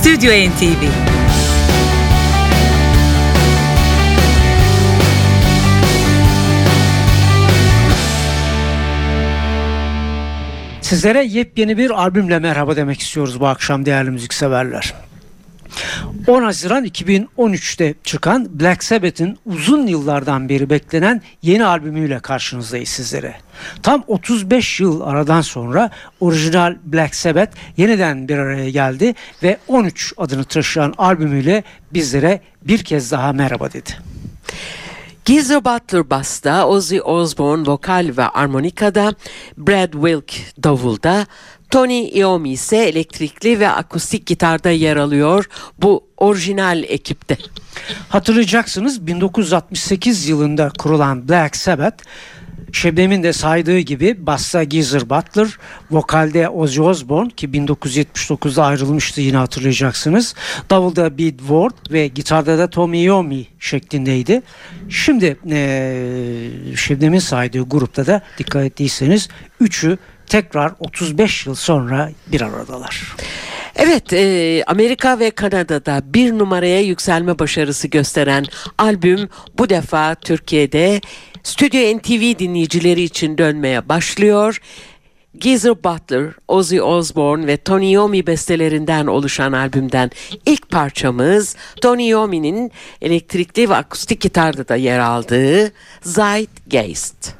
Stüdyo NTV Sizlere yepyeni bir albümle merhaba demek istiyoruz bu akşam değerli müzikseverler. 10 Haziran 2013'te çıkan Black Sabbath'in uzun yıllardan beri beklenen yeni albümüyle karşınızdayız sizlere. Tam 35 yıl aradan sonra orijinal Black Sabbath yeniden bir araya geldi ve 13 adını taşıyan albümüyle bizlere bir kez daha merhaba dedi. Geezer Butler basta, Ozzy Osbourne vokal ve armonikada, Brad Wilk davulda, Tony Iommi ise elektrikli ve akustik gitarda yer alıyor bu orijinal ekipte. Hatırlayacaksınız 1968 yılında kurulan Black Sabbath Şebnem'in de saydığı gibi bassa Geezer Butler, vokalde Ozzy Osbourne ki 1979'da ayrılmıştı yine hatırlayacaksınız. Davulda Bid Ward ve gitarda da Tommy Iommi şeklindeydi. Şimdi ee, Şebnem'in saydığı grupta da dikkat ettiyseniz üçü tekrar 35 yıl sonra bir aradalar. Evet, e, Amerika ve Kanada'da bir numaraya yükselme başarısı gösteren albüm bu defa Türkiye'de Stüdyo NTV dinleyicileri için dönmeye başlıyor. Geezer Butler, Ozzy Osbourne ve Tony Iommi bestelerinden oluşan albümden ilk parçamız Tony Iommi'nin elektrikli ve akustik gitarda da yer aldığı Zeitgeist.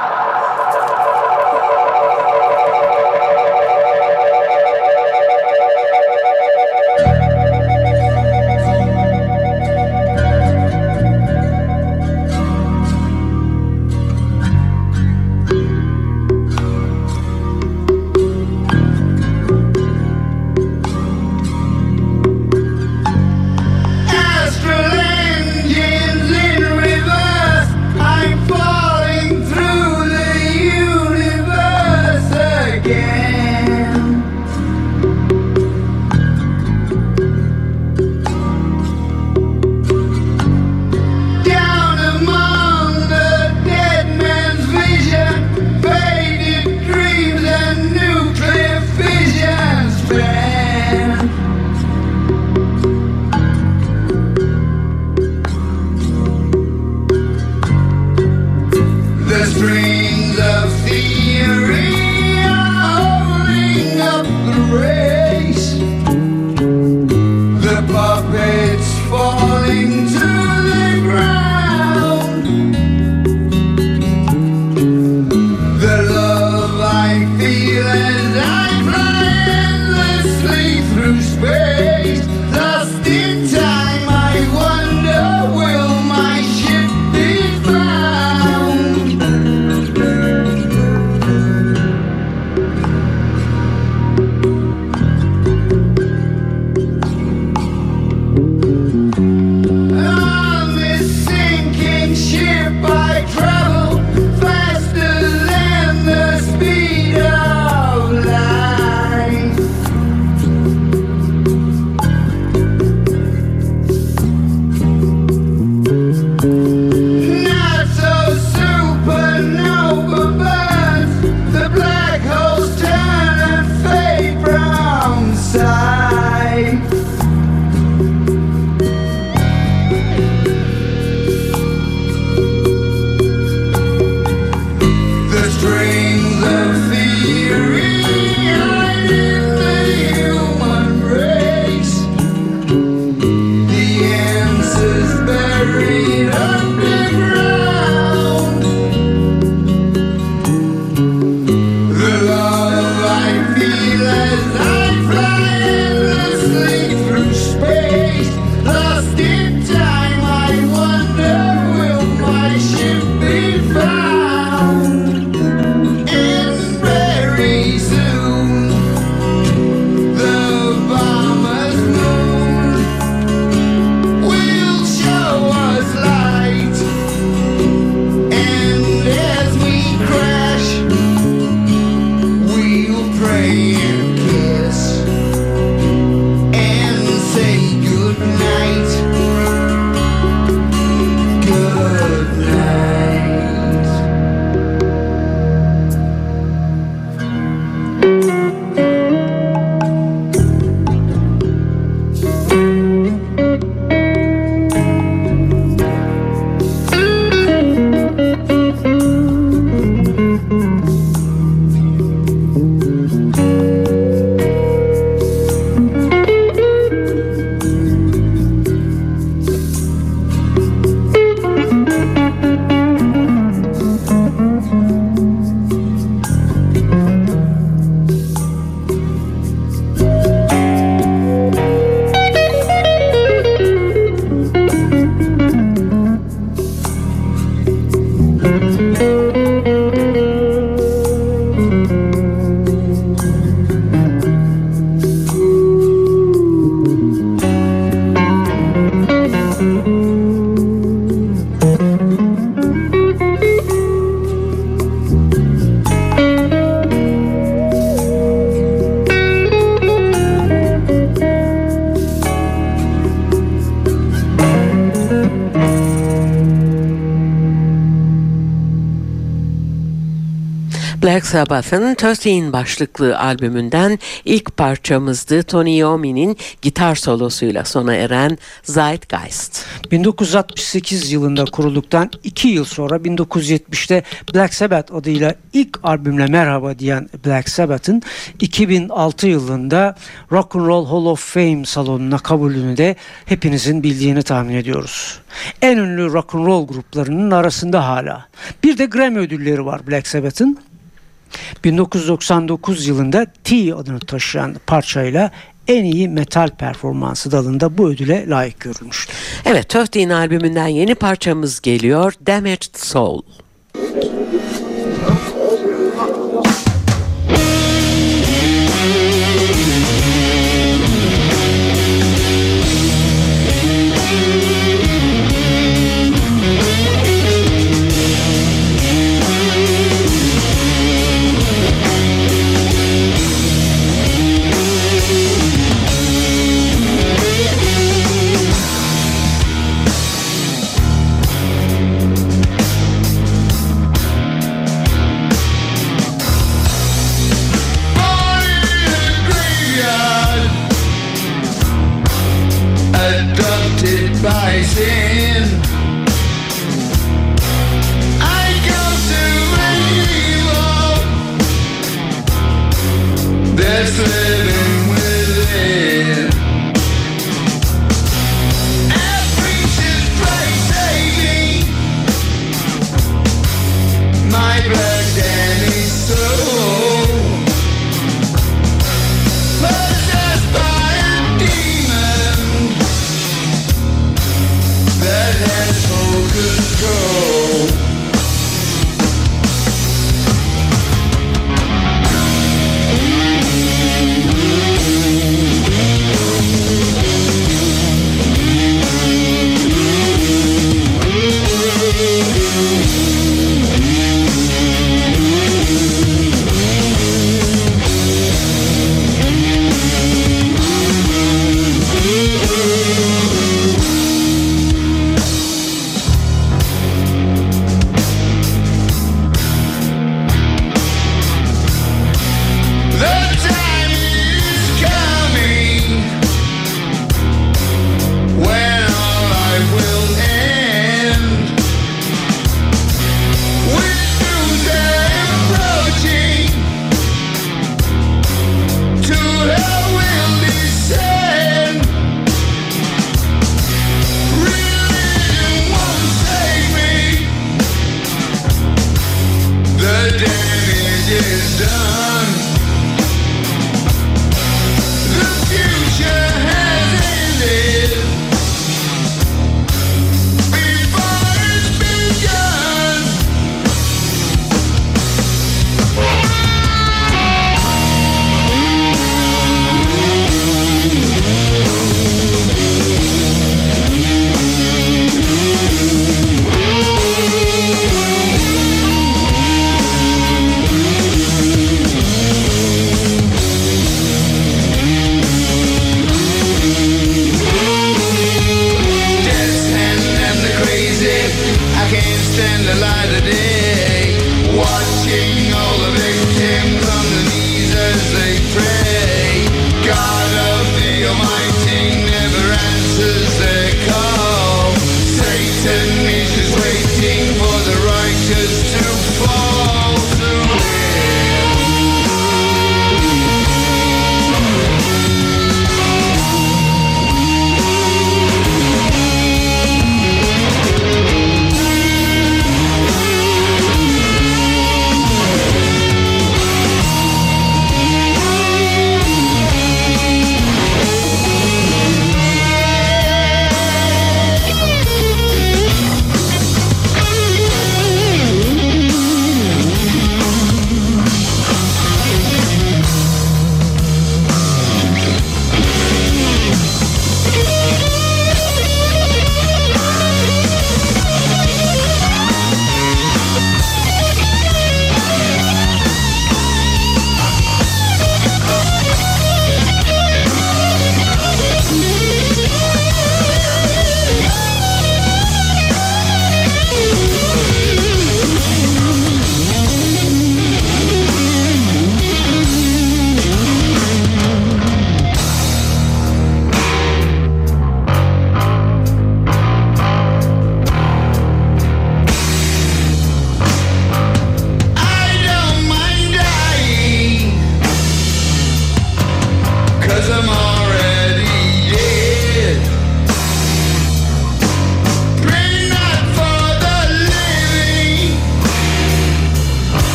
Sabbath'ın Thirteen başlıklı albümünden ilk parçamızdı. Tony Iommi'nin gitar solosuyla sona eren Zeitgeist. 1968 yılında kurulduktan 2 yıl sonra 1970'te Black Sabbath adıyla ilk albümle merhaba diyen Black Sabbath'ın 2006 yılında Rock and Roll Hall of Fame salonuna kabulünü de hepinizin bildiğini tahmin ediyoruz. En ünlü rock and roll gruplarının arasında hala. Bir de Grammy ödülleri var Black Sabbath'ın. 1999 yılında T adını taşıyan parçayla en iyi metal performansı dalında bu ödüle layık görülmüştü. Evet, Thirteen albümünden yeni parçamız geliyor. Damaged Soul.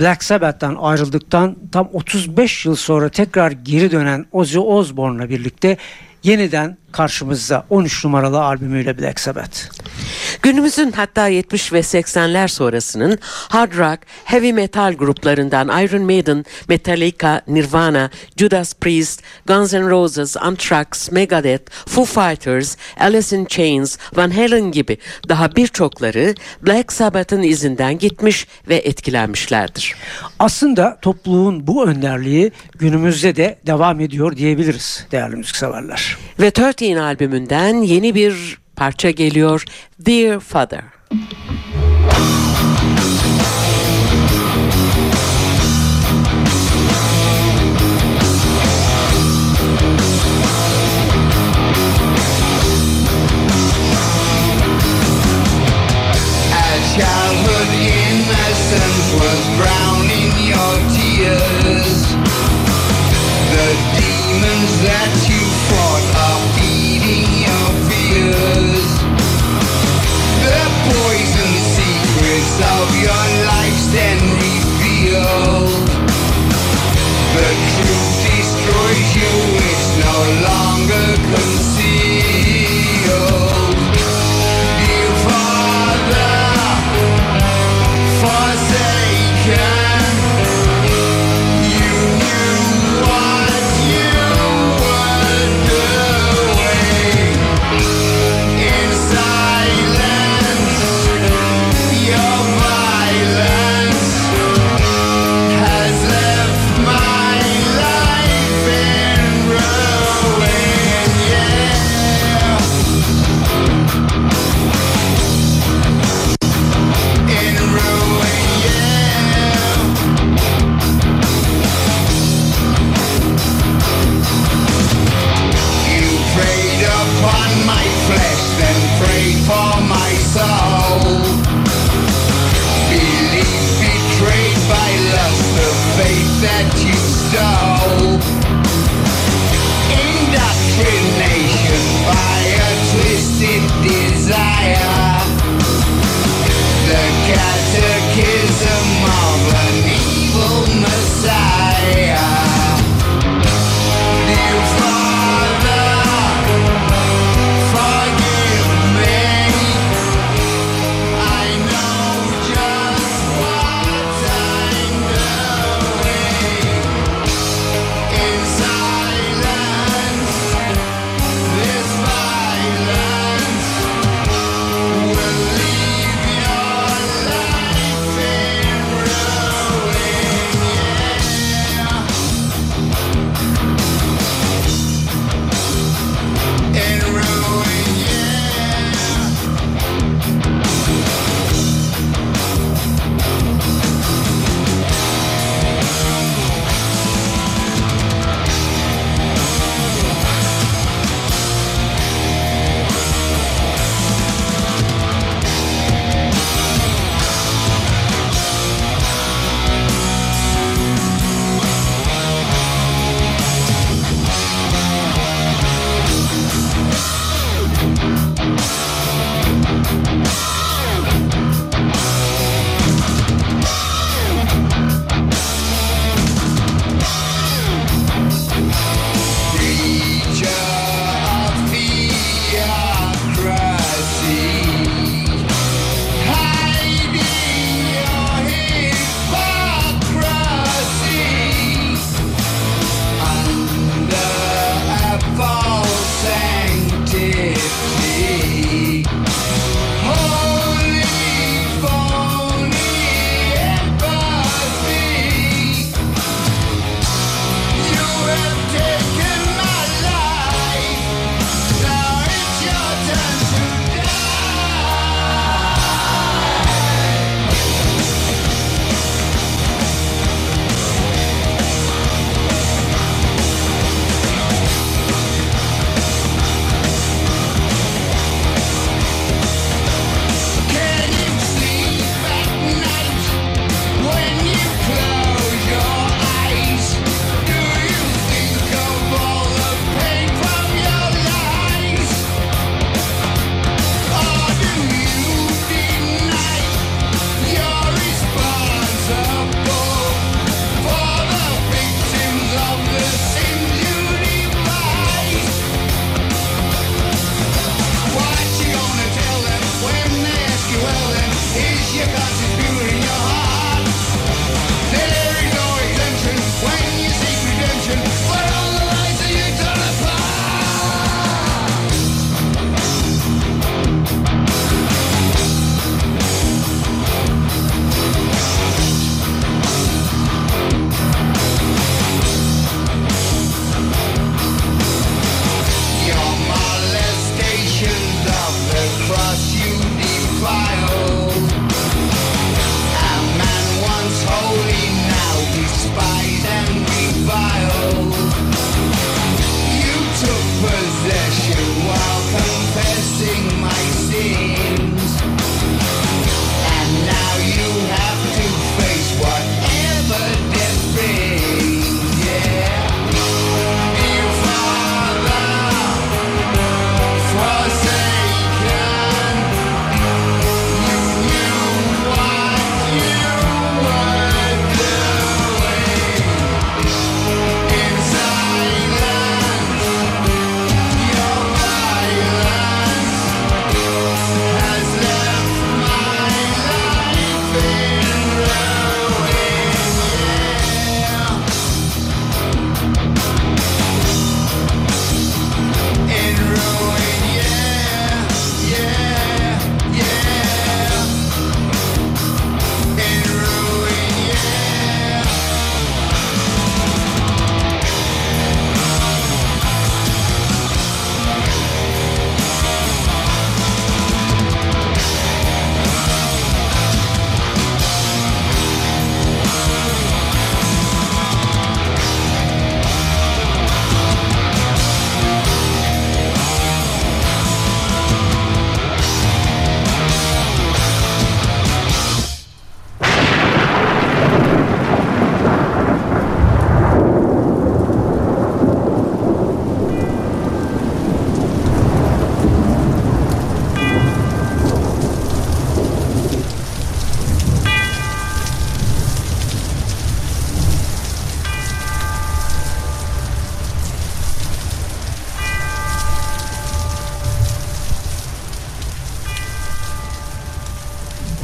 Black Sabbath'tan ayrıldıktan tam 35 yıl sonra tekrar geri dönen Ozzy Osbourne'la birlikte yeniden karşımızda 13 numaralı albümüyle Black Sabbath. Günümüzün hatta 70 ve 80'ler sonrasının hard rock, heavy metal gruplarından Iron Maiden, Metallica, Nirvana, Judas Priest, Guns N' Roses, Anthrax, Megadeth, Foo Fighters, Alice in Chains, Van Halen gibi daha birçokları Black Sabbath'ın izinden gitmiş ve etkilenmişlerdir. Aslında topluluğun bu önderliği günümüzde de devam ediyor diyebiliriz değerli müzikseverler. Ve 13 albümünden yeni bir parça geliyor Dear Father.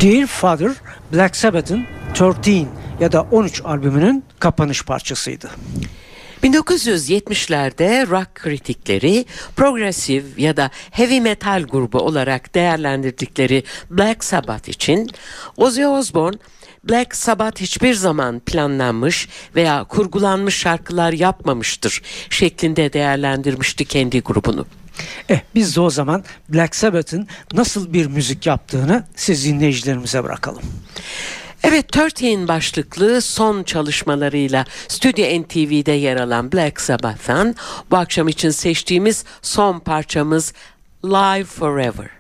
Dear Father, Black Sabbath'ın 13 ya da 13 albümünün kapanış parçasıydı. 1970'lerde rock kritikleri progresif ya da heavy metal grubu olarak değerlendirdikleri Black Sabbath için Ozzy Osbourne Black Sabbath hiçbir zaman planlanmış veya kurgulanmış şarkılar yapmamıştır şeklinde değerlendirmişti kendi grubunu. Eh biz de o zaman Black Sabbath'ın nasıl bir müzik yaptığını siz dinleyicilerimize bırakalım. Evet 13 başlıklı son çalışmalarıyla Stüdyo NTV'de yer alan Black Sabbath'tan bu akşam için seçtiğimiz son parçamız Live Forever.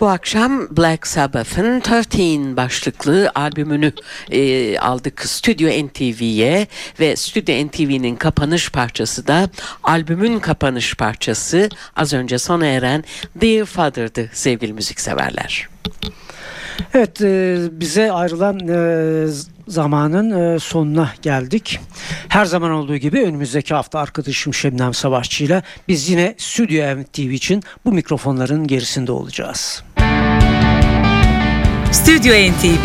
Bu akşam Black Sabbath'ın 13 başlıklı albümünü e, aldık Stüdyo NTV'ye ve Stüdyo NTV'nin kapanış parçası da albümün kapanış parçası az önce sona eren Dear Father'dı sevgili müzikseverler. Evet e, bize ayrılan e, zamanın e, sonuna geldik. Her zaman olduğu gibi önümüzdeki hafta arkadaşım Şebnem Savaşçı ile biz yine Stüdyo TV için bu mikrofonların gerisinde olacağız. Stüdyo NTV